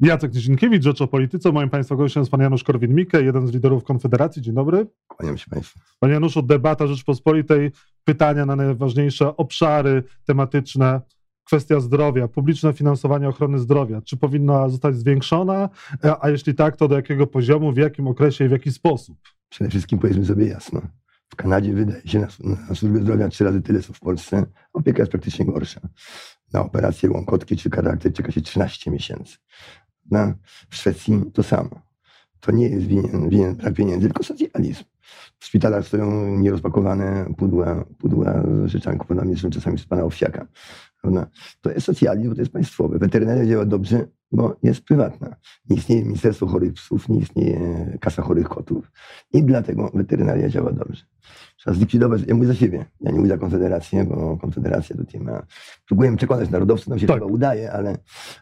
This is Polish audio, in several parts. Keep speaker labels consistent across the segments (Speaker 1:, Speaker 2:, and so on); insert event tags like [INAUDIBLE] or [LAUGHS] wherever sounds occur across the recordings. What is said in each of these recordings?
Speaker 1: Jacek Nizinkiewicz, Rzecz o Polityce. Moim Państwa gościem jest pan Janusz Korwin-Mikke, jeden z liderów Konfederacji. Dzień dobry.
Speaker 2: Kłaniam się Państwu.
Speaker 1: Panie Januszu, debata Rzeczpospolitej, pytania na najważniejsze obszary tematyczne. Kwestia zdrowia, publiczne finansowanie ochrony zdrowia. Czy powinna zostać zwiększona? A- A jeśli tak, to do jakiego poziomu, w jakim okresie i w jaki sposób?
Speaker 2: Przede wszystkim powiedzmy sobie jasno. W Kanadzie wydaje się na, na służbę zdrowia trzy razy tyle, co w Polsce. Opieka jest praktycznie gorsza. Na operację łąkotki czy katarakty czeka się 13 miesięcy. Na, w Szwecji to samo. To nie jest winien, winien brak pieniędzy, tylko socjalizm. W szpitalach stoją nierozpakowane pudła, pudła z rzeczami kupowanymi czasami przez pana Owsiaka. Prawda? To jest socjalizm, bo to jest państwowe. Weterynaria działa dobrze, bo jest prywatna. Nie istnieje Ministerstwo Chorych Psów, nie istnieje Kasa Chorych Kotów i dlatego weterynaria działa dobrze. Trzeba zlikwidować, ja mówię za siebie, ja nie mówię za Konfederację, bo Konfederacja tutaj ma... Próbujemy przekonać narodowców, nam się
Speaker 1: Tak.
Speaker 2: chyba udaje, ale,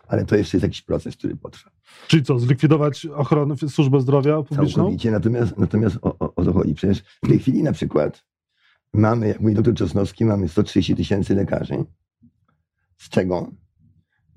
Speaker 2: ale to jeszcze jest jakiś proces, który potrwa.
Speaker 1: Czyli co, zlikwidować ochronę, służbę zdrowia publiczną?
Speaker 2: Całkowicie, natomiast, natomiast o to chodzi. Przecież w tej chwili na przykład mamy, jak mówi doktor Czosnowski, mamy 130 tysięcy lekarzy, z czego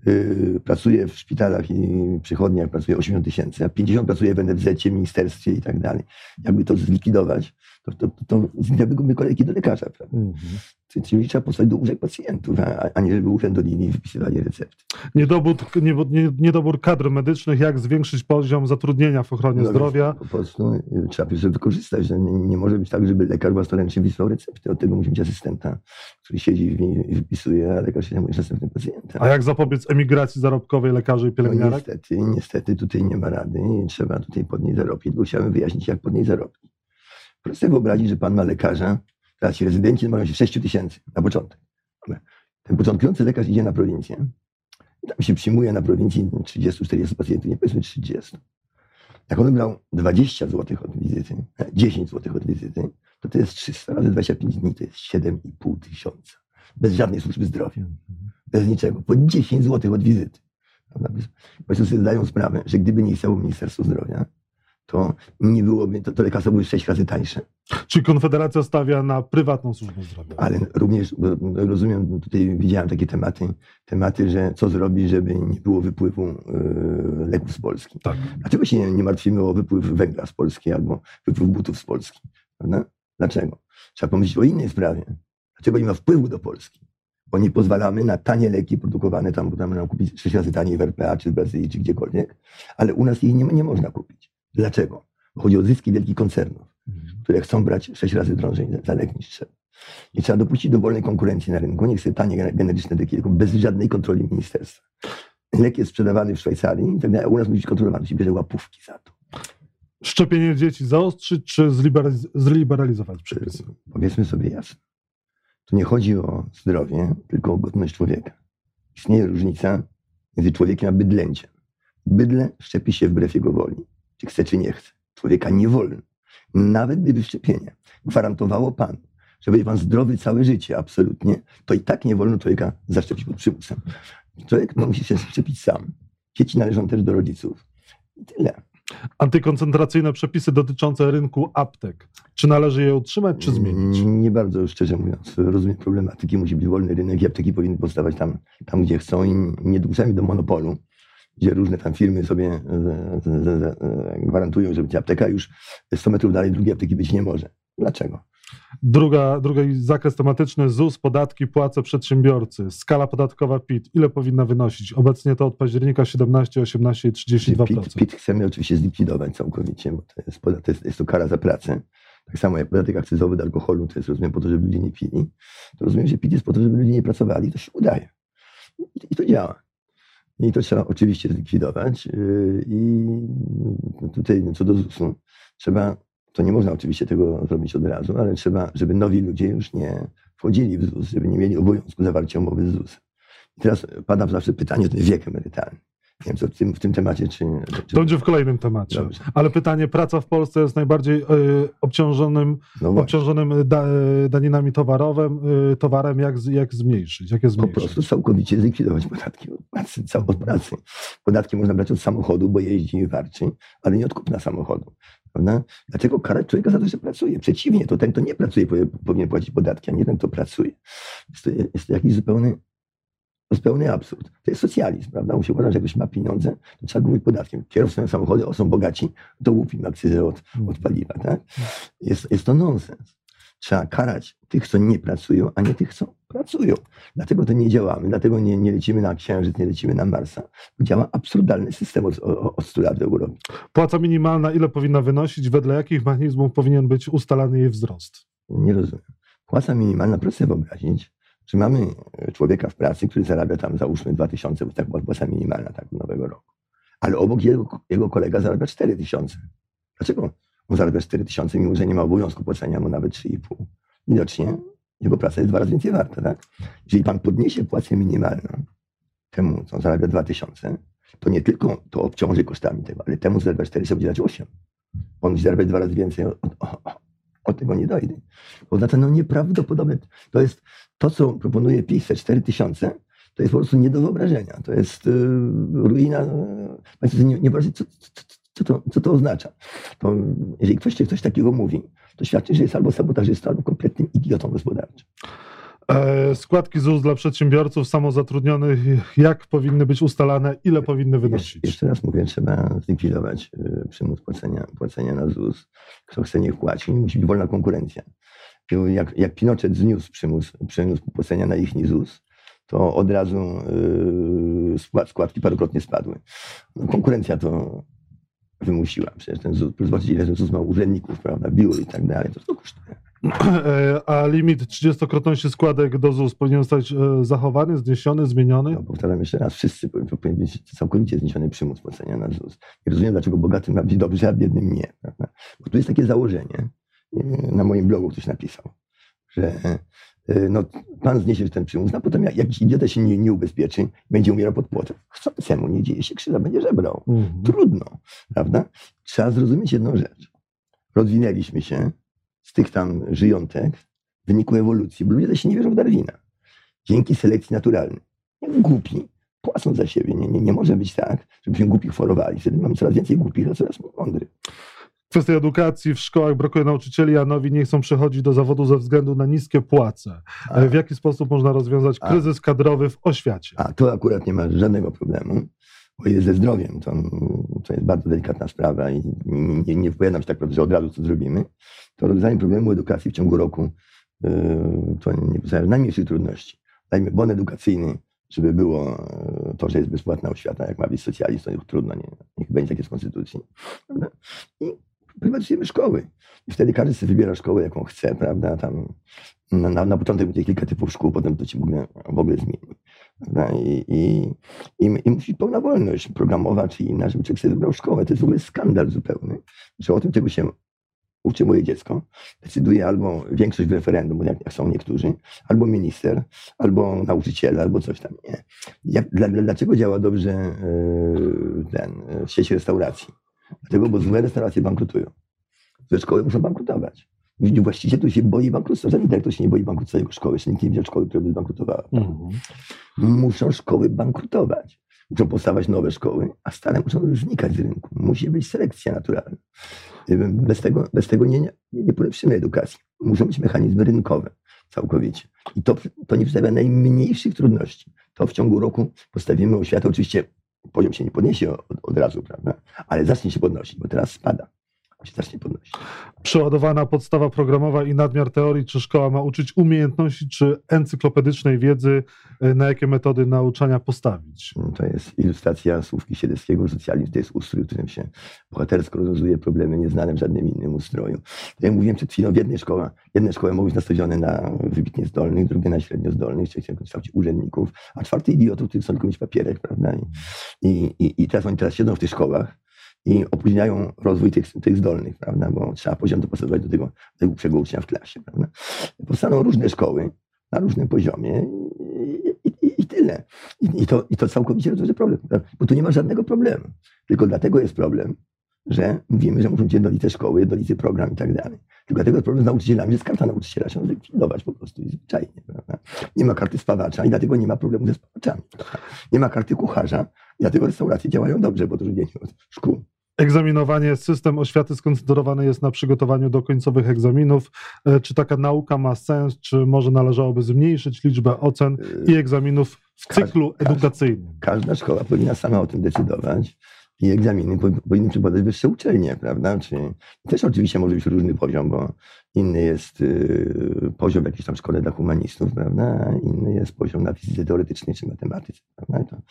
Speaker 2: yy, pracuje w szpitalach i przychodniach pracuje 80 tysięcy, a 50 pracuje w NFZ, ministerstwie i tak dalej. Jakby to zlikwidować, to, to, to, to zniknęłyby kolejki do lekarza, prawda?
Speaker 1: Mhm.
Speaker 2: Czyli trzeba posłać do łóżek pacjentów, a, a nie żeby urzędowili i wypisywali recepty.
Speaker 1: Niedobór, nie, nie, niedobór kadr medycznych, jak zwiększyć poziom zatrudnienia w ochronie
Speaker 2: No,
Speaker 1: zdrowia?
Speaker 2: Po prostu y, trzeba pierwsze wykorzystać, że nie, nie może być tak, żeby lekarz własnoręcznie wysłał receptę. Od tego musi mieć asystenta, który siedzi w niej i wypisuje, a lekarz się zajmuje następnym pacjentem.
Speaker 1: A jak zapobiec emigracji zarobkowej lekarzy i
Speaker 2: No
Speaker 1: pielęgniarek?
Speaker 2: niestety, niestety tutaj nie ma rady i trzeba tutaj podnieść zarobki. Tylko chciałem wyjaśnić, jak podnieść zarobki. Proszę sobie wyobrazić, że pan ma lekarza, teraz ci rezydenci mają się 6 tysięcy na początek. Ten początkujący lekarz idzie na prowincję i tam się przyjmuje na prowincji 30-40 pacjentów, nie powiedzmy 30. Jak on brał 20 zł od wizyty, e, 10 zł od wizyty, to to jest 300 razy 25 dni, to jest 7,5 tysiąca. Bez żadnej służby zdrowia bez niczego, po 10 zł od wizyty. Państwo sobie zdają sprawę, że gdyby nie istniało Ministerstwo Zdrowia, to nie byłoby, to, to lekarstwa były 6 razy tańsze.
Speaker 1: Czy Konfederacja stawia na prywatną służbę zdrowia?
Speaker 2: Ale również, rozumiem, tutaj widziałem takie tematy, tematy, że co zrobić, żeby nie było wypływu e, leków z Polski.
Speaker 1: Tak.
Speaker 2: Dlaczego się nie, nie martwimy o wypływ węgla z Polski albo wypływ butów z Polski? Prawda? Dlaczego? Trzeba pomyśleć o innej sprawie. Dlaczego nie ma wpływu do Polski? Bo nie pozwalamy na tanie leki produkowane tam, bo tam można kupić 6 razy taniej w RPA, czy w Brazylii, czy gdziekolwiek, ale u nas ich nie, nie można kupić. Dlaczego? Bo chodzi o zyski wielkich koncernów, które chcą brać 6 razy drożej za- lek niż trzeba. Nie trzeba dopuścić do wolnej konkurencji na rynku. Nie chcę tanie gene- generyczne leki, bez żadnej kontroli ministerstwa. Lek jest sprzedawany w Szwajcarii i tak dalej, u nas musi być kontrolowany, się bierze łapówki za to.
Speaker 1: Szczepienie dzieci zaostrzyć, czy zliberaliz- zliberalizować przepisy?
Speaker 2: Powiedzmy sobie jasno. Tu nie chodzi o zdrowie, tylko o godność człowieka. Istnieje różnica między człowiekiem a bydlęciem. Bydlę szczepi się wbrew jego woli, czy chce, czy nie chce. Człowieka nie wolno. Nawet gdyby szczepienie gwarantowało panu, że będzie pan zdrowy całe życie, absolutnie, to i tak nie wolno człowieka zaszczepić pod przymusem. Człowiek no, musi się szczepić sam. Dzieci należą też do rodziców. I tyle.
Speaker 1: Antykoncentracyjne przepisy dotyczące rynku aptek. Czy należy je utrzymać, czy zmienić?
Speaker 2: Nie bardzo, szczerze mówiąc, rozumiem problematyki. Musi być wolny rynek i apteki powinny powstawać tam, tam gdzie chcą i nie dopuszczamy do monopolu, gdzie różne tam firmy sobie e, e, e, gwarantują, że będzie apteka, już 100 metrów dalej drugiej apteki być nie może. Dlaczego?
Speaker 1: Druga, drugi zakres tematyczny ZUS, podatki, płace przedsiębiorcy. Skala podatkowa PIT. Ile powinna wynosić? Obecnie to od października 17, 18 i 32%.
Speaker 2: PIT, PIT chcemy oczywiście zlikwidować całkowicie, bo to jest, to jest, jest to kara za pracę. Tak samo jak podatek akcyzowy do alkoholu, to jest rozumiem po to, żeby ludzie nie pili. To rozumiem, że PIT jest po to, żeby ludzie nie pracowali to się udaje. I to działa. I to trzeba oczywiście zlikwidować. Yy, I tutaj co do ZUS-u, trzeba, to nie można oczywiście tego zrobić od razu, ale trzeba, żeby nowi ludzie już nie wchodzili w ZUS, żeby nie mieli obowiązku zawarcia umowy z ZUS. I teraz pada zawsze pytanie o ten wiek emerytalny. Nie wiem, co w tym, w tym temacie, czy... czy
Speaker 1: To będzie w kolejnym temacie.
Speaker 2: Dobrze.
Speaker 1: Ale pytanie, praca w Polsce jest najbardziej y, obciążonym,
Speaker 2: no
Speaker 1: obciążonym da, daninami towarowym, y, towarem, jak, jak zmniejszyć? Jak je
Speaker 2: Po
Speaker 1: zmniejszyć?
Speaker 2: prostu całkowicie zlikwidować podatki od pracy, od pracy. Podatki można brać od samochodu, bo jeździ i warczy, ale nie od kupna samochodu. Prawda? Dlaczego karać człowieka za to, że pracuje? Przeciwnie, to ten, kto nie pracuje, powinien płacić podatki, a nie ten, kto pracuje. Jest to, jest to jakiś zupełny To jest pełny absurd. To jest socjalizm, prawda? Musi uważać, że jak ktoś ma pieniądze, to trzeba go mówić podatkiem. Kierowcy samochody, o są bogaci, to łupi akcyzę od, od paliwa, tak? Jest, jest to nonsens. Trzeba karać tych, co nie pracują, a nie tych, co pracują. Dlatego to nie działamy, dlatego nie, nie lecimy na Księżyc, nie lecimy na Marsa. Działa absurdalny system od, od 100 lat w Europie.
Speaker 1: Płaca minimalna ile powinna wynosić? Wedle jakich mechanizmów powinien być ustalany jej wzrost?
Speaker 2: Nie rozumiem. Płaca minimalna, proszę sobie wyobrazić, że mamy człowieka w pracy, który zarabia tam załóżmy 2000, bo tak płaca minimalna tak nowego roku. Ale obok jego, jego kolega zarabia 4000. Dlaczego on zarabia 4000, mimo że nie ma obowiązku płacenia mu nawet 3,5? Widocznie jego praca jest dwa razy więcej warta, tak? Jeżeli pan podniesie płacę minimalną temu, co zarabia 2000, to nie tylko to obciąży kosztami tego, ale temu, zarabia 400, będzie dać 8. On musi zarabiać dwa razy więcej. O, o, o, o tego nie dojdzie. Bo znaczy, no nieprawdopodobne. To jest to, co proponuje PiS, te 4000, to jest po prostu nie do wyobrażenia. To jest yy, ruina. Państwo nie, nie wyobraźcie, co, co, co, to, co to oznacza. To, jeżeli ktoś coś takiego mówi, to świadczy, że jest albo sabotażystą, albo kompletnym idiotą gospodarczym.
Speaker 1: E, składki ZUS dla przedsiębiorców samozatrudnionych, jak powinny być ustalane, ile powinny wynosić?
Speaker 2: Jeszcze raz mówię, trzeba zlikwidować y, przymus płacenia, płacenia na ZUS. Kto chce, niech płaci, musi być wolna konkurencja. Jak, jak Pinochet zniósł przymus, przymus płacenia na ich ZUS, to od razu yy, składki parokrotnie spadły. No, konkurencja to wymusiła. Przecież ten ZUS, zobaczcie ile ten ZUS ma urzędników, prawda, biur i tak dalej, to wszystko kosztuje.
Speaker 1: A limit 30-krotności składek do ZUS powinien zostać e, zachowany, zniesiony, zmieniony?
Speaker 2: No, powtarzam jeszcze raz, wszyscy powinien być całkowicie zniesiony przymus płacenia na ZUS. Nie rozumiem, dlaczego bogatym ma być dobrze, a biednym nie. Prawda? Bo tu jest takie założenie, e, na moim blogu ktoś napisał, że e, no, pan zniesie ten przymus, a potem jak jakiś idiota się nie, nie ubezpieczy, będzie umierał pod płotem. Co temu nie dzieje się, krzyża będzie żebrał. Mhm. Trudno, prawda? Trzeba zrozumieć jedną rzecz. Rozwinęliśmy się, z tych tam żyjątek w wyniku ewolucji, bo ludzie też się nie wierzą w Darwina. Dzięki selekcji naturalnej. Jak głupi płacą za siebie. Nie, nie, nie może być tak, żebyśmy głupich chorowali. Wtedy mamy coraz więcej głupich, a coraz mądrych.
Speaker 1: Kwestia edukacji. W szkołach brakuje nauczycieli, a nowi nie chcą przechodzić do zawodu ze względu na niskie płace. A, w jaki sposób można rozwiązać kryzys a, kadrowy w oświacie?
Speaker 2: A to akurat nie ma żadnego problemu. O ile ze zdrowiem, to, to jest bardzo delikatna sprawa i nie, nie, wypowiadam się tak, że od razu co zrobimy, to rozwiązanie problemu edukacji w ciągu roku yy, to nie pozostaje najmniejszych trudności. Dajmy bon edukacyjny, żeby było yy, to, że jest bezpłatna oświata, jak ma być socjalizm, to trudno, nie, niech będzie takie z konstytucji. Prawda? I prywatyzujemy szkoły. I wtedy każdy sobie wybiera szkołę, jaką chce, prawda? Tam na, na, początek będzie kilka typów szkół, potem to ci w ogóle, w ogóle zmieni. I, i, i, I musi pełna wolność programowa czy inna, żeby człowiek sobie wybrał szkołę. To jest w ogóle skandal zupełny, że o tym, czego się uczy moje dziecko, decyduje albo większość w referendum, jak, jak są niektórzy, albo minister, albo nauczyciele, albo coś tam. Nie. Dla, dlaczego działa dobrze yy, ten, yy, sieć restauracji? Dlatego, bo złe restauracje bankrutują. Złe szkoły muszą bankrutować. Właściciel to się boi bankructwa. Żaden dyrektor się nie boi bankructwa jego szkoły. Jeszcze nikt nie widział szkoły, która by zbankrutowała. Mhm. Muszą szkoły bankrutować. Muszą powstawać nowe szkoły, a stare muszą znikać z rynku. Musi być selekcja naturalna. Bez tego, bez tego nie, nie, nie polepszymy edukacji. Muszą być mechanizmy rynkowe całkowicie. I to, to nie przedstawia najmniejszych trudności. To w ciągu roku postawimy oświatę. Oczywiście poziom się nie podniesie od, od razu, prawda? Ale zacznie się podnosić, bo teraz spada się zacznie podnosić.
Speaker 1: Przeładowana podstawa programowa i nadmiar teorii, czy szkoła ma uczyć umiejętności, czy encyklopedycznej wiedzy, e, na jakie metody nauczania postawić?
Speaker 2: To jest ilustracja słówki Siedleckiego, socjalizm to jest ustrój, w którym się bohatersko rozwiązuje problemy nieznane w żadnym innym ustroju. Jak mówiłem przed chwilą, w jednej szkoła, jedne szkoły mogą być nastawione na wybitnie zdolnych, drugie na średnio zdolnych, trzecie kształcić urzędników, a czwarty idiotów, którzy chcą tylko mieć papierek, prawda? I, i, I teraz oni teraz siedzą w tych szkołach, i opóźniają rozwój tych, tych zdolnych, prawda? Bo trzeba poziom dopasować do tego najgłupszego ucznia w klasie, prawda? Powstaną różne szkoły na różnym poziomie i, i, i tyle. I, I, to, I to całkowicie rozwiąże problem, prawda? bo tu nie ma żadnego problemu. Tylko dlatego jest problem, że mówimy, że muszą być jednolite szkoły, jednolity program i tak dalej. Tylko dlatego jest problem z nauczycielami, że z karta nauczyciela się zlikwidować po prostu i zwyczajnie. Prawda? Nie ma karty spawacza i dlatego nie ma problemu ze spawaczami. Nie ma karty kucharza i dlatego restauracje działają dobrze, bo to ludzie od szkół.
Speaker 1: Egzaminowanie, system oświaty skoncentrowany jest na przygotowaniu do końcowych egzaminów. E, czy taka nauka ma sens, czy może należałoby zmniejszyć liczbę ocen i egzaminów w cyklu edukacyjnym.
Speaker 2: Każda szkoła powinna sama o tym decydować i egzaminy powi- powinny przykładać wyższe uczelnie, prawda? Czy też oczywiście może być różny poziom, bo inny jest y, poziom w jakiejś tam szkole dla humanistów, prawda? Inny jest poziom na fizyce teoretycznej czy matematyce, prawda? To,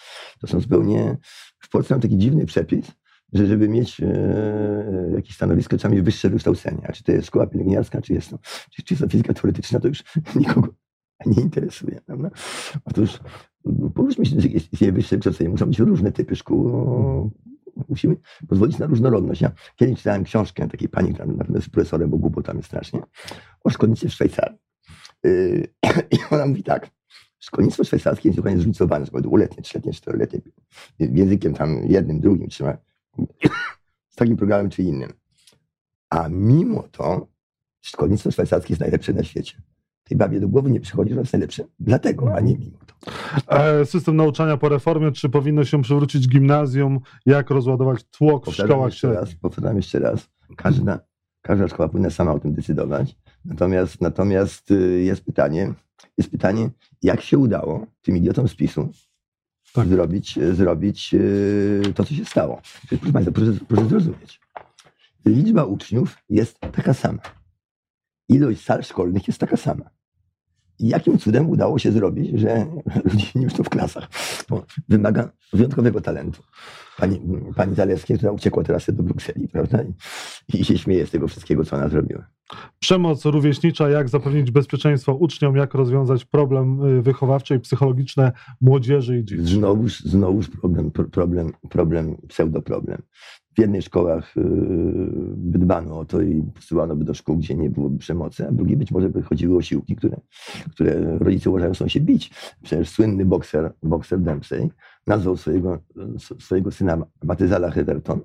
Speaker 2: to są zupełnie... W Polsce mam taki dziwny przepis, że żeby mieć e, jakieś stanowisko, trzeba mieć wyższe wykształcenie. A czy to jest szkoła pielęgniarska, czy jest to czy, czy jest to fizyka teoretyczna, to już [LAUGHS] nikogo nie interesuje, prawda? Otóż mm, powiedzmy, że jest istnieje wyższe wykształcenie, muszą być różne typy szkół. Musimy pozwolić na różnorodność. Ja kiedyś czytałem książkę takiej pani, która jest profesorem, bo głupotami jest strasznie, o szkolnictwie w Szwajcarii. Yy, [CLEARS THROAT] I ona mówi tak, szkolnictwo szwajcarskie jest zupełnie zróżnicowane, to dwuletnie, trzyletnie, czteroletnie, językiem tam jednym, drugim, trzema, [CLEARS THROAT] z takim programem czy innym. A mimo to szkolnictwo szwajcarskie jest najlepsze na świecie. Tej babie do głowy nie przychodzi, że jest najlepsze dlatego, a nie mimo to.
Speaker 1: E, System nauczania po reformie, czy powinno się przywrócić gimnazjum, jak rozładować tłok w
Speaker 2: Powtarzam
Speaker 1: szkołach
Speaker 2: jeszcze raz,
Speaker 1: średnich?
Speaker 2: powtarzam jeszcze raz. Każda, każda szkoła powinna sama o tym decydować. Natomiast, natomiast y, jest pytanie, jest pytanie, jak się udało tym idiotom z PiSu
Speaker 1: Tak.
Speaker 2: zrobić, zrobić y, to, co się stało. Proszę Państwa, proszę, proszę zrozumieć. Liczba uczniów jest taka sama. Ilość sal szkolnych jest taka sama. Jakim cudem udało się zrobić, że ludzie nie uczą w klasach? Bo wymaga wyjątkowego talentu. Pani, pani Zalewskiej, która uciekła teraz do Brukseli, prawda? I, I się śmieje z tego wszystkiego, co ona zrobiła.
Speaker 1: Przemoc rówieśnicza, jak zapewnić bezpieczeństwo uczniom, jak rozwiązać problem y, wychowawczy i psychologiczny młodzieży i dzieci.
Speaker 2: Znowuż, znowuż problem, pro- problem, problem, pseudoproblem. W jednej szkołach by dbano o to i posyłano by do szkół, gdzie nie byłoby przemocy, a w drugiej być może by chodziły osiłki, które, które rodzice uważają są się bić. Przecież słynny bokser, bokser Dempsey nazwał swojego, swojego syna Matyzala Heatherton.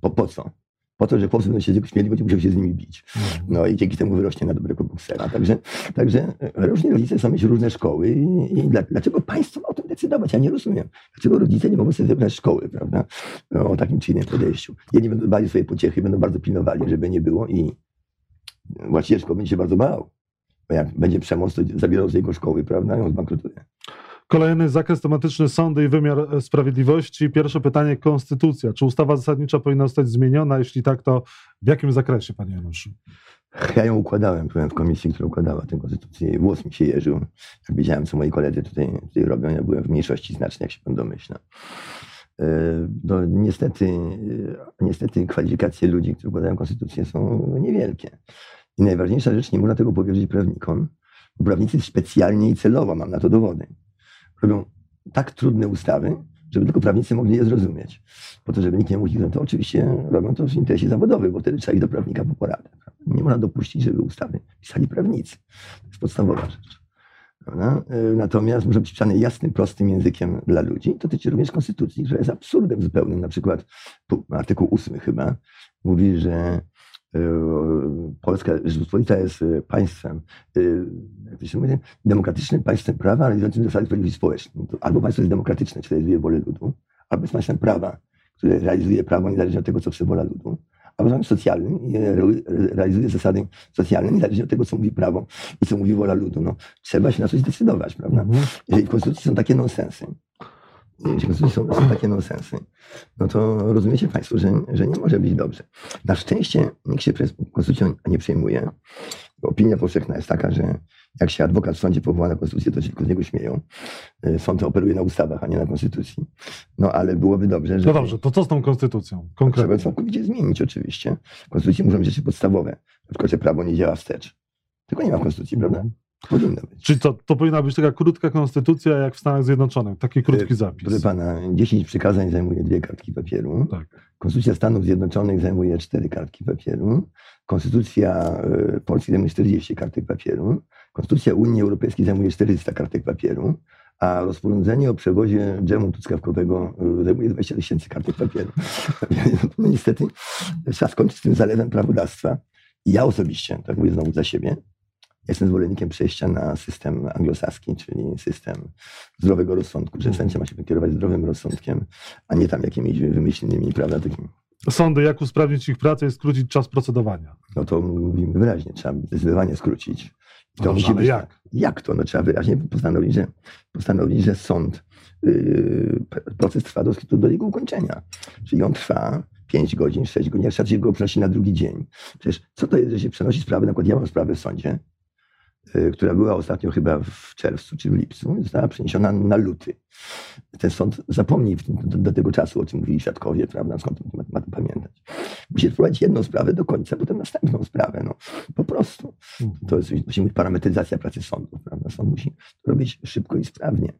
Speaker 2: Po, po co? Po to, że chłopcy będą się z niego śmieli, będzie musiał się z nimi bić. No i dzięki temu wyrośnie na dobrego boksera. Także, także różni rodzice chcą mieć różne szkoły i, i dla, dlaczego państwo ma o tym decydować? Ja nie rozumiem. Dlaczego rodzice nie mogą sobie wybrać szkoły, prawda? O takim czy innym podejściu. Jedni będą dbali swoje pociechy, będą bardzo pilnowali, żeby nie było i właściciel szkoły będzie się bardzo bał. Bo jak będzie przemoc, to zabiorą z jego szkoły, prawda? I on zbankrutuje.
Speaker 1: Kolejny zakres tematyczny sądy i wymiar e, sprawiedliwości. Pierwsze pytanie, konstytucja. Czy ustawa zasadnicza powinna zostać zmieniona? Jeśli tak, to w jakim zakresie, panie Januszu?
Speaker 2: Ja ją układałem, byłem w komisji, która układała tę konstytucję i włos mi się jeżył. Jak widziałem, co moi koledzy tutaj, tutaj robią, ja byłem w mniejszości znacznie, jak się pan domyśla. E, No, niestety, e, niestety kwalifikacje ludzi, którzy układają konstytucję są niewielkie. I najważniejsza rzecz, nie można tego powierzyć prawnikom, bo prawnicy specjalnie i celowo, mam na to dowody, robią tak trudne ustawy, żeby tylko prawnicy mogli je zrozumieć. Po to, żeby nikt nie mówił, no to oczywiście robią to w interesie zawodowym, bo wtedy trzeba iść do prawnika po poradę. Nie można dopuścić, żeby ustawy pisali prawnicy. To jest podstawowa rzecz. Y, Natomiast może być pisane jasnym, prostym językiem dla ludzi. To dotyczy również konstytucji, która jest absurdem zupełnym. Na przykład artykuł 8 chyba mówi, że Polska Rzeczpospolita jest y, państwem, y, jak to się mówi, demokratycznym państwem prawa, realizującym zasady sprawiedliwości społecznej. Albo państwo jest demokratyczne, czy realizuje wolę ludu, albo jest państwem prawa, które realizuje prawo niezależnie od tego, co chce wola ludu, albo państwem socjalnym i re- realizuje zasady socjalne niezależnie od tego, co mówi prawo i co mówi wola ludu. No, trzeba się na coś zdecydować, prawda?
Speaker 1: Mhm.
Speaker 2: Jeżeli w konstytucji są takie nonsensy, są, są takie nonsensy, no to rozumiecie Państwo, że, że nie może być dobrze. Na szczęście nikt się przez konstytucją nie przejmuje. Bo Opinia powszechna jest taka, że jak się adwokat w sądzie powoła na konstytucję, to się tylko z niego śmieją. Y, Sąd operuje na ustawach, a nie na konstytucji. No ale byłoby dobrze, że
Speaker 1: No dobrze, to co z tą konstytucją?
Speaker 2: trzeba
Speaker 1: Konkretnie.
Speaker 2: całkowicie zmienić oczywiście. W konstytucji muszą być rzeczy podstawowe. Na przykład, że prawo nie działa wstecz. Tego nie ma w konstytucji, prawda? Powinno być.
Speaker 1: Czyli to, to powinna być taka krótka konstytucja jak w Stanach Zjednoczonych, taki krótki
Speaker 2: Proszę
Speaker 1: zapis.
Speaker 2: pana, 10 przykazań zajmuje dwie kartki papieru.
Speaker 1: Tak.
Speaker 2: Konstytucja Stanów Zjednoczonych zajmuje cztery kartki papieru. Konstytucja y, Polski zajmuje 40 kartek papieru. Konstytucja Unii Europejskiej zajmuje 400 kartek papieru. A rozporządzenie o przewozie dżemu truskawkowego y, zajmuje 20 tysięcy kartek papieru. [LAUGHS] No niestety trzeba skończyć z tym zalewem prawodawstwa. I ja osobiście, tak mówię znowu za siebie, jestem zwolennikiem przejścia na system anglosaski, czyli system zdrowego rozsądku, że sędzia ma się kierować zdrowym rozsądkiem, a nie tam jakimiś wymyślnymi, prawda, takimi.
Speaker 1: Sądy, jak usprawnić ich pracę i skrócić czas procedowania?
Speaker 2: No to mówimy wyraźnie, trzeba zdecydowanie skrócić. To
Speaker 1: Dobrze,
Speaker 2: musi być,
Speaker 1: jak?
Speaker 2: Jak to? No, trzeba wyraźnie postanowić, że, postanowić, że sąd, yy, proces trwa do, do jego ukończenia. Czyli on trwa 5 godzin, 6 godzin, jak trzeba się go przenosi na drugi dzień. Przecież co to jest, że się przenosi sprawę, na przykład ja mam sprawę w sądzie, która była ostatnio chyba w czerwcu czy w lipcu, została przeniesiona na luty. Ten sąd zapomni do, do tego czasu, o czym mówili świadkowie, prawda, skąd ma, ma to pamiętać. Musi wprowadzić jedną sprawę do końca, potem następną sprawę, no po prostu. To jest, parametryzacja pracy sądu, prawda? Sąd musi to robić szybko i sprawnie.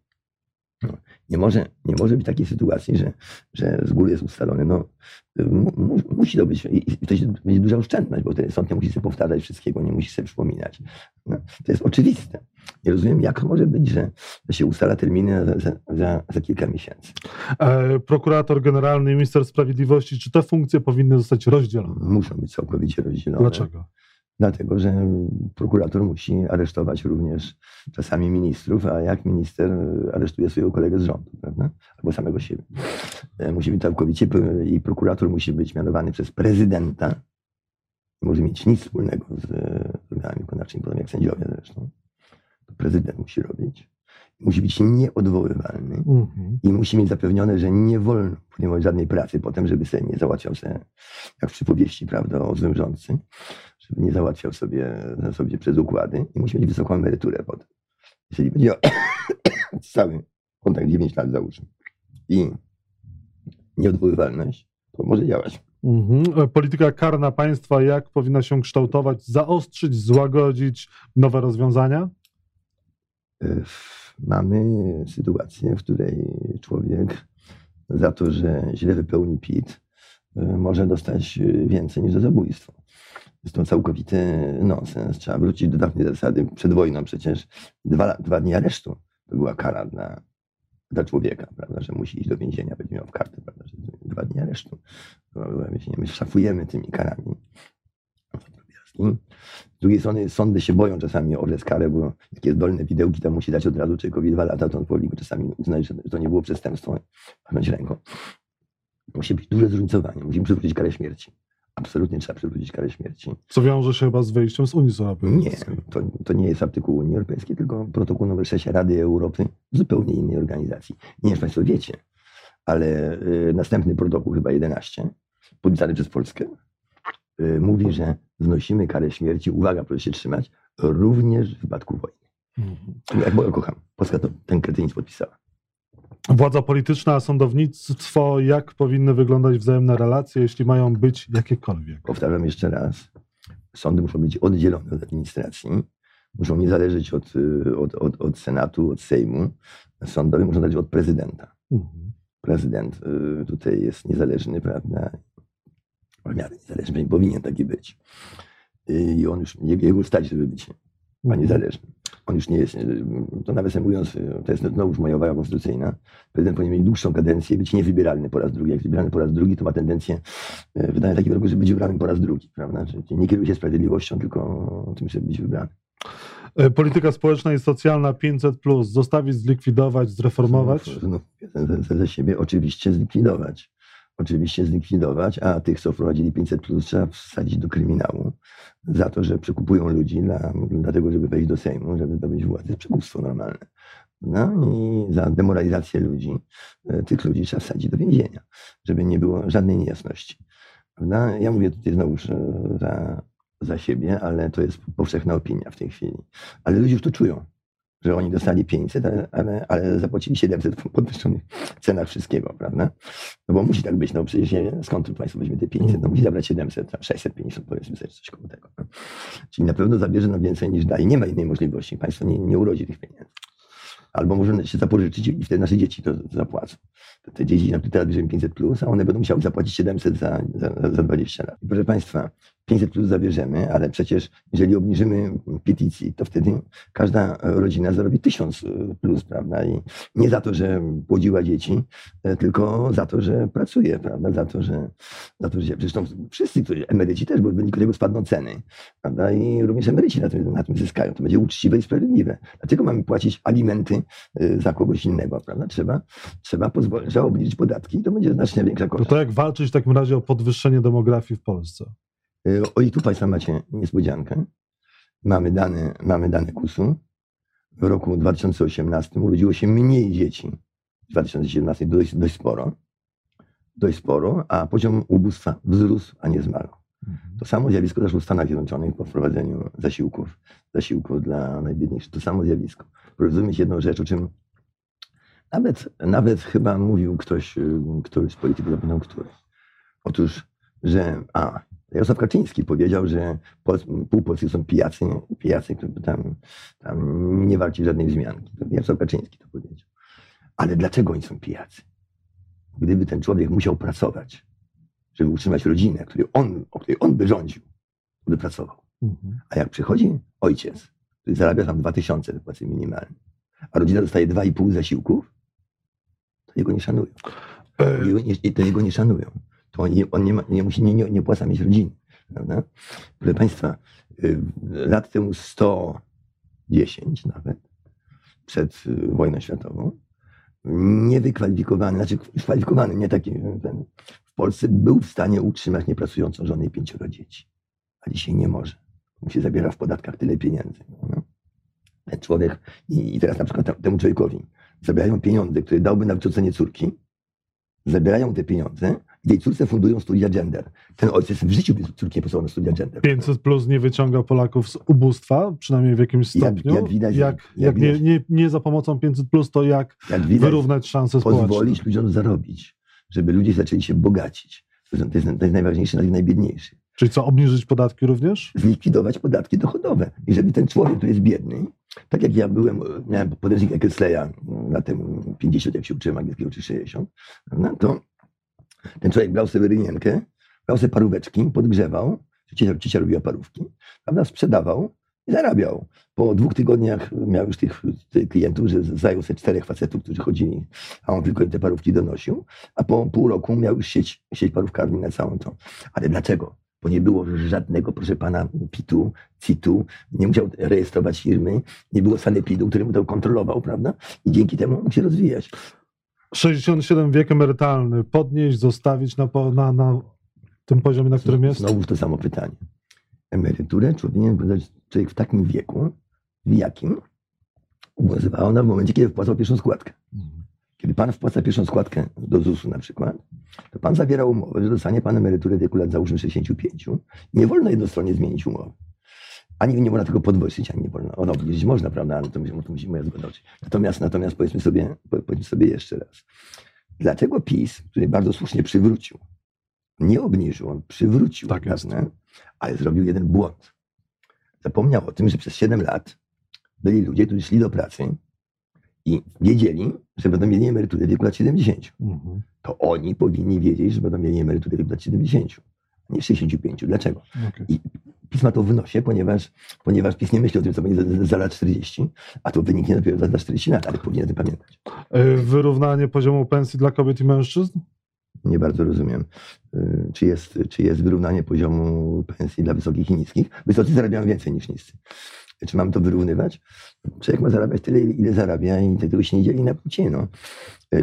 Speaker 2: No, nie, może, nie może być takiej sytuacji, że, że z góry jest ustalone. No, mu, mu, musi to być, i to się, będzie duża oszczędność, bo wtedy sąd nie musi sobie powtarzać wszystkiego, nie musi sobie przypominać. No, to jest oczywiste. Nie rozumiem, jak może być, że, że się ustala terminy za, za, za, za kilka miesięcy.
Speaker 1: E, prokurator generalny i minister sprawiedliwości, czy te funkcje powinny zostać rozdzielone?
Speaker 2: Muszą być całkowicie rozdzielone.
Speaker 1: Dlaczego?
Speaker 2: Dlatego, że prokurator musi aresztować również czasami ministrów, a jak minister aresztuje swojego kolegę z rządu, prawda? Albo samego siebie. E, Musi być całkowicie i prokurator musi być mianowany przez prezydenta. Nie może mieć nic wspólnego z e, organami wykonawczymi, podobnie jak sędziowie zresztą. To prezydent musi robić. Musi być nieodwoływalny
Speaker 1: Mhm.
Speaker 2: i musi mieć zapewnione, że nie wolno podejmować żadnej pracy potem, żeby sobie nie załatwiał sobie, jak w przypowieści, prawda, o złym rządcy, nie załatwiał sobie, sobie przez układy i musi mieć wysoką emeryturę potem. Jeżeli będzie [COUGHS] cały kontakt 9 lat załóżmy i nieodwoływalność, to może działać.
Speaker 1: Mhm. E, Polityka karna państwa, jak powinna się kształtować, zaostrzyć, złagodzić nowe rozwiązania?
Speaker 2: Y, Mamy sytuację, w której człowiek za to, że źle wypełni PIT, y, może dostać więcej niż za zabójstwo. Jest to całkowity nonsens. Trzeba wrócić do dawnej zasady. Przed wojną przecież dwa, dwa dni aresztu to była kara dla, dla człowieka, prawda, że musi iść do więzienia, będzie miał w kartę, prawda, że dwa dni aresztu. No, My, my szafujemy tymi karami. Z drugiej strony sądy się boją czasami orzec karę, bo jak jest dolne widełki, to musi dać od razu człowiekowi dwa lata, to on powinien czasami uznać, że to nie było przestępstwo, machnąć ręką. Musi być duże zróżnicowanie. Musimy przywrócić karę śmierci. Absolutnie trzeba przywrócić karę śmierci.
Speaker 1: Co wiąże się chyba z wyjściem z Unii
Speaker 2: Nie,
Speaker 1: Europejskiej.
Speaker 2: to, to nie jest artykuł Unii Europejskiej, tylko protokół nr 6 Rady Europy, zupełnie innej organizacji. Nie wiem, Państwo wiecie, ale y, następny protokół, chyba 11, podpisany przez Polskę, y, mówi, że znosimy karę śmierci, uwaga, proszę się trzymać, również w wypadku wojny.
Speaker 1: Mhm.
Speaker 2: Jak Boga kocham, Polska to ten kretynizm podpisała.
Speaker 1: Władza polityczna, a sądownictwo, jak powinny wyglądać wzajemne relacje, jeśli mają być jakiekolwiek?
Speaker 2: Powtarzam jeszcze raz, sądy muszą być oddzielone od administracji, muszą nie zależeć od, y, od, od, od Senatu, od Sejmu. Sądowe muszą zależeć od prezydenta.
Speaker 1: Mhm.
Speaker 2: prezydent y, tutaj jest niezależny, prawda? W miarę niezależny, powinien taki być. Y, I on już, jego stać, żeby być a niezależny. On już nie jest, y, to nawiasem mówiąc, y, to jest znowuż moja uwaga konstytucyjna. Prezydent powinien mieć dłuższą kadencję i być niewybieralny po raz drugi. Jak wybierany po raz drugi, to ma tendencję y, wydania takiego wyroku, żeby być wybranym po raz drugi, prawda? Czyli nie kieruje się sprawiedliwością, tylko tym, żeby być wybrany.
Speaker 1: E, Polityka społeczna i socjalna 500, zostawić, zlikwidować, zreformować?
Speaker 2: Znów, znów za siebie oczywiście zlikwidować. Oczywiście zlikwidować, a tych, co wprowadzili 500 plus, trzeba wsadzić do kryminału za to, że przekupują ludzi dla, dlatego, żeby wejść do Sejmu, żeby zdobyć władzę. Przekupstwo normalne. No i za demoralizację ludzi, e, tych ludzi trzeba wsadzić do więzienia, żeby nie było żadnej niejasności. Prawda? Ja mówię tutaj znowu za, za siebie, ale to jest powszechna opinia w tej chwili. Ale ludzie już to czują że oni dostali 500, ale, ale, zapłacili 700 w podwyższonych cenach wszystkiego, prawda? No bo musi tak być, no przecież nie, skąd tu państwo weźmie te 500, no musi zabrać 700, tam 650 powiedzmy sobie coś koło tego. No. Czyli na pewno zabierze nam więcej niż daje. Nie ma innej możliwości. Państwo nie, nie urodzi tych pieniędzy. Albo może się zapożyczyć i wtedy nasze dzieci to zapłacą. Te dzieci na teraz bierzemy 500 plus, a one będą musiały zapłacić 700 za, za, za 20 lat. I proszę Państwa, 500 plus zabierzemy, ale przecież jeżeli obniżymy petycji, to wtedy każda rodzina zarobi 1000 plus, prawda? I nie za to, że płodziła dzieci, e, tylko za to, że pracuje, prawda? Za to, że, za to, że zresztą wszyscy, którzy, emeryci też, bo w wyniku tego spadną ceny, prawda? I również emeryci na tym, na tym zyskają. To będzie uczciwe i sprawiedliwe. Dlaczego mamy płacić alimenty e, za kogoś innego, prawda? Trzeba, trzeba pozwolić, trzeba obniżyć podatki i to będzie znacznie większa
Speaker 1: To,
Speaker 2: korzyść.
Speaker 1: to jak walczyć w takim razie o podwyższenie demografii w Polsce?
Speaker 2: E, O i tu Państwo macie niespodziankę. mamy dane, mamy dane KUS-u. W roku 2018 urodziło się mniej dzieci. W 2017 dość, dość sporo. Dość sporo, a poziom ubóstwa wzrósł, a nie zmalał. To samo zjawisko zaszło w Stanach Zjednoczonych po wprowadzeniu zasiłków, zasiłków dla najbiedniejszych. To samo zjawisko. Rozumieć jedną rzecz, o czym nawet, nawet chyba mówił ktoś, y, któryś z polityków, zapomniał który. Otóż, że a, Jarosław Kaczyński powiedział, że Pol, pół Polski są pijacy, pijacy, którzy tam, tam nie walczy żadnej wzmianki. Jarosław Kaczyński to powiedział. Ale dlaczego oni są pijacy? Gdyby ten człowiek musiał pracować, żeby utrzymać rodzinę, której on, o której on by rządził, by pracował.
Speaker 1: Mhm.
Speaker 2: A jak przychodzi ojciec, który zarabia tam 2000 płacy minimalnej, a rodzina dostaje 2,5 zasiłków, to jego nie szanują.
Speaker 1: E,
Speaker 2: Jego nie, to jego nie szanują. To on nie, on nie, ma, nie, musi, nie, nie, opłaca mieć rodziny. Prawda? Proszę Państwa, y, lat temu 110 nawet, przed y, wojną światową, niewykwalifikowany, znaczy kwalifikowany, nie taki, ten, w Polsce był w stanie utrzymać niepracującą żonę i pięcioro dzieci. A dzisiaj nie może. Mu się zabiera w podatkach tyle pieniędzy. No. Człowiek, i, i teraz na przykład te- temu człowiekowi zabierają pieniądze, które dałby na wykształcenie córki, zabierają te pieniądze i tej córce fundują studia gender. Ten ojciec w życiu by córki nie posłał na studia gender.
Speaker 1: 500 plus nie wyciąga Polaków z ubóstwa, przynajmniej w jakimś
Speaker 2: Jak-
Speaker 1: stopniu.
Speaker 2: jak widać-
Speaker 1: jak,
Speaker 2: jak
Speaker 1: jak nie,
Speaker 2: widać-
Speaker 1: nie, nie za pomocą 500 plus, to jak
Speaker 2: Jak widać,
Speaker 1: wyrównać szanse społeczne.
Speaker 2: pozwolić ludziom zarobić, żeby ludzie zaczęli się bogacić. To jest, to jest, najważniejsze dla tych najbiedniejszych.
Speaker 1: Czyli co, obniżyć podatki również?
Speaker 2: Zlikwidować podatki dochodowe. I żeby ten człowiek, który jest biedny, tak jak ja byłem, miałem podręcznik Eckelsleya lat temu 50, jak się uczyłem angielskiego, czy 60, prawda, to ten człowiek brał sobie rynienkę, brał sobie paróweczki, podgrzewał, ciocia, ciocia robiła parówki, prawda, sprzedawał i zarabiał. Po dwóch tygodniach miał już tych, tych klientów, że zajął sobie czterech facetów, którzy chodzili, a on tylko im te parówki donosił, a po pół roku miał już sieć, sieć parówkarni na całą tą. Ale dlaczego? Bo nie było żadnego, proszę pana, PIT-u, CIT-u, nie musiał rejestrować firmy, nie było sanepidu, który mu to kontrolował, prawda? I dzięki temu mógł się rozwijać.
Speaker 1: 67 wiek emerytalny, podnieść, zostawić na, na, na tym poziomie, na którym jest?
Speaker 2: Znowu to samo pytanie. Emeryturę powinien brać człowiek w takim wieku, w jakim obowiązywała ona w momencie, kiedy wpłacał pierwszą składkę. Kiedy pan wpłaca pierwszą składkę do ZUS-u na przykład, to pan zawiera umowę, że dostanie pan emeryturę w wieku lat załóżmy 65. Nie wolno jednostronnie zmienić umowy. Ani nie można tego podwyższyć, ani nie wolno. Ono obniżyć można, prawda, ale to musi, to musi moja zgoda. oczywiście. Natomiast, natomiast powiedzmy sobie, po- powiedzmy sobie jeszcze raz. Dlaczego PiS, który bardzo słusznie przywrócił, nie obniżył, on przywrócił,
Speaker 1: Tak jest.
Speaker 2: prawda, ale zrobił jeden błąd. Zapomniał o tym, że przez 7 lat byli ludzie, którzy szli do pracy i wiedzieli, że będą mieli emeryturę w wieku lat 70
Speaker 1: Mhm.
Speaker 2: to oni powinni wiedzieć, że będą mieli emeryturę w wieku lat 70, a nie 65. Dlaczego?
Speaker 1: Okej.
Speaker 2: PiS ma to w nosie, ponieważ, ponieważ PiS nie myśli o tym, co będzie za, lat 40, a to wyniknie dopiero za, za 40 lat, ale powinien o tym pamiętać.
Speaker 1: E, Wyrównanie poziomu pensji dla kobiet i mężczyzn?
Speaker 2: Nie bardzo rozumiem, y, czy jest, czy jest wyrównanie poziomu pensji dla wysokich i niskich. Wysocy zarabiają więcej niż niscy. Czy mamy to wyrównywać? Człowiek ma zarabiać tyle, ile zarabia i tego się nie dzieli na płcie. No.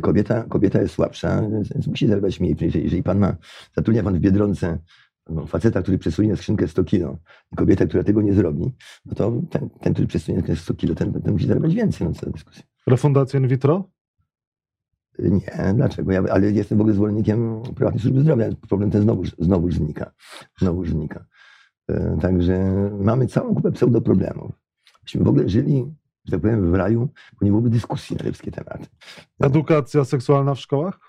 Speaker 2: Kobieta, kobieta jest słabsza, więc musi zarabiać mniej. Jeżeli, pan ma, zatrudnia pan w Biedronce faceta, który przesunie na skrzynkę 100 kilo i kobieta, która tego nie zrobi, no to ten, ten który przesunie na skrzynkę 100 kilo, ten, ten musi zarabiać więcej. No, co dyskusja.
Speaker 1: Refundacja in vitro?
Speaker 2: Nie, dlaczego? Ja, ale jestem w ogóle zwolennikiem prywatnej służby zdrowia. Problem ten znowu, znowu znika. Znowu znika. E, Także mamy całą kupę pseudoproblemów. Myśmy w ogóle żyli, że tak powiem, w raju, bo nie byłoby dyskusji na wszystkie tematy.
Speaker 1: Edukacja seksualna w szkołach?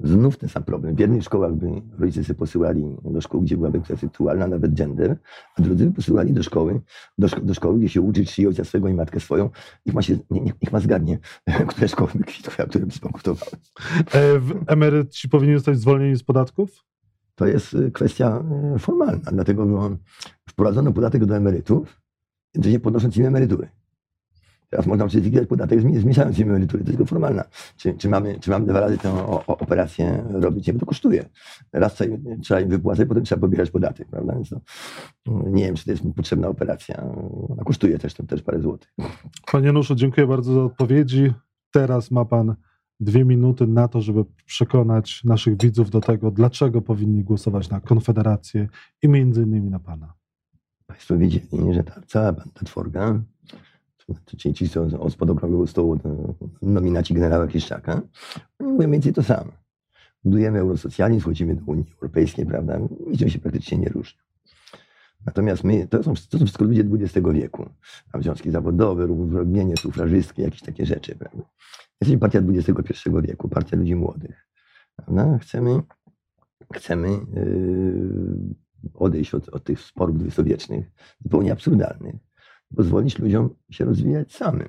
Speaker 2: Znów ten sam problem. W jednych szkołach by rodzice sobie posyłali do szkół, gdzie była edukacja seksualna, nawet gender, a drudzy by posyłali do szkoły, do, szko- do szkoły, gdzie się uczy czci ojca swego i matkę swoją. Niech ma, się, nie, niech, ma zgadnie, [LAUGHS] które szkoły by kwitły, a które by zbankrutowały.
Speaker 1: E, Emeryci powinni zostać zwolnieni z podatków?
Speaker 2: To jest y, kwestia y, formalna, dlatego że wprowadzono podatek do emerytów, jednocześnie podnosząc im emerytury. Teraz można przecież zlikwidować podatek, zmniejszając im emerytury, to jest tylko formalna. Czy, czy, mamy, czy mamy dwa razy tę o, o, operację robić? Nie, bo to kosztuje. Raz trzeba, im- trzeba im wypłacać, potem trzeba pobierać podatek, prawda? Więc to, y, nie wiem, czy to jest potrzebna operacja. Ona kosztuje też, też parę złotych.
Speaker 1: Panie Januszu, dziękuję bardzo za odpowiedzi. Teraz ma Pan dwie minuty na to, żeby przekonać naszych widzów do tego, dlaczego powinni głosować na Konfederację i między innymi na Pana.
Speaker 2: Państwo wiedzieli, że ta cała banda tworga, czyli ci, co spod okrągłego stołu, to nominaci generała Kiszczaka, oni mówią więcej to samo. Budujemy eurosocjalizm, wchodzimy do Unii Europejskiej, prawda? Niczym się praktycznie nie różni. Natomiast my, to są, to są wszystko ludzie XX wieku. Tam związki zawodowe, równouprawnienie, sufrażystki, jakieś takie rzeczy, prawda? Jesteśmy partia XXI wieku, partia ludzi młodych. Prawda? Chcemy, chcemy yy, odejść od, od tych sporów dwudziestowiecznych, zupełnie absurdalnych, pozwolić ludziom się rozwijać samym.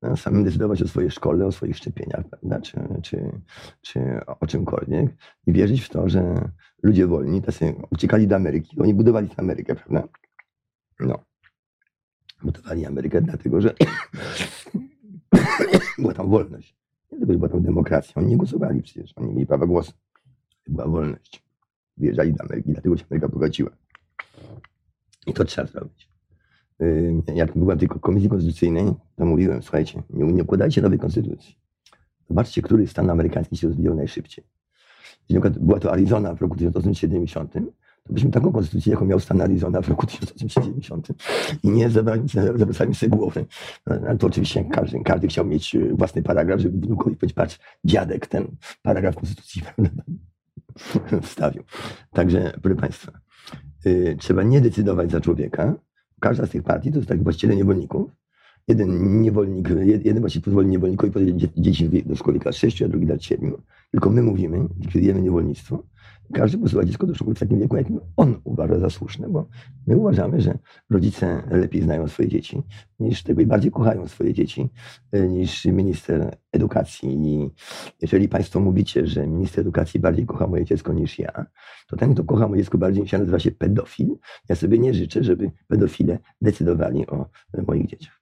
Speaker 2: Prawda? Samym decydować o swojej szkole, o swoich szczepieniach, prawda? Czy, czy, czy o czymkolwiek i wierzyć w to, że ludzie wolni, tacy uciekali do Ameryki, oni budowali tę Amerykę, prawda? No. Budowali Amerykę dlatego, że [COUGHS] była tam wolność. Nie tylko, że była tam demokracja. Oni nie głosowali przecież, oni mieli prawa głosu. Była wolność. Wyjeżdżali do Ameryki, dlatego się Ameryka bogaciła. I to trzeba zrobić. Jak byłem w tej komisji konstytucyjnej, to mówiłem, słuchajcie, nie, nie układajcie nowej konstytucji. Zobaczcie, który stan amerykański się rozwijał najszybciej. Jeśli była to Arizona w roku 1870, to byśmy taką konstytucję, jaką miał stan Arizona w roku 1870 i nie zawracali [LAUGHS] sobie głowy. Ale to oczywiście każdy, każdy chciał mieć e, własny paragraf, żeby wnukowi powiedzieć, patrz, dziadek ten paragraf konstytucji [LAUGHS] wstawił. Także, proszę Państwa, yy, trzeba nie decydować za człowieka. Każda z tych partii to jest tak właściciele niewolników. Jeden niewolnik, jeden właściciel pozwoli niewolnikowi powiedzieć dzieci do szkoły klas 6, a drugi lat 7. Tylko my mówimy, likwidujemy niewolnictwo. Każdy posyła dziecko do szkoły w takim wieku, jakim on uważa za słuszne, bo my uważamy, że rodzice lepiej znają swoje dzieci niż tego i bardziej kochają swoje dzieci e, niż minister edukacji. I jeżeli Państwo mówicie, że minister edukacji bardziej kocha moje dziecko niż ja, to ten, kto kocha moje dziecko bardziej ja, nazywa się pedofil. Ja sobie nie życzę, żeby pedofile decydowali o moich dzieciach.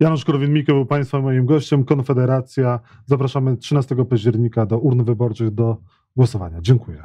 Speaker 1: Janusz Korwin-Mikke był Państwa moim gościem. Konfederacja. Zapraszamy 13 października do urn wyborczych do głosowania. Dziękuję.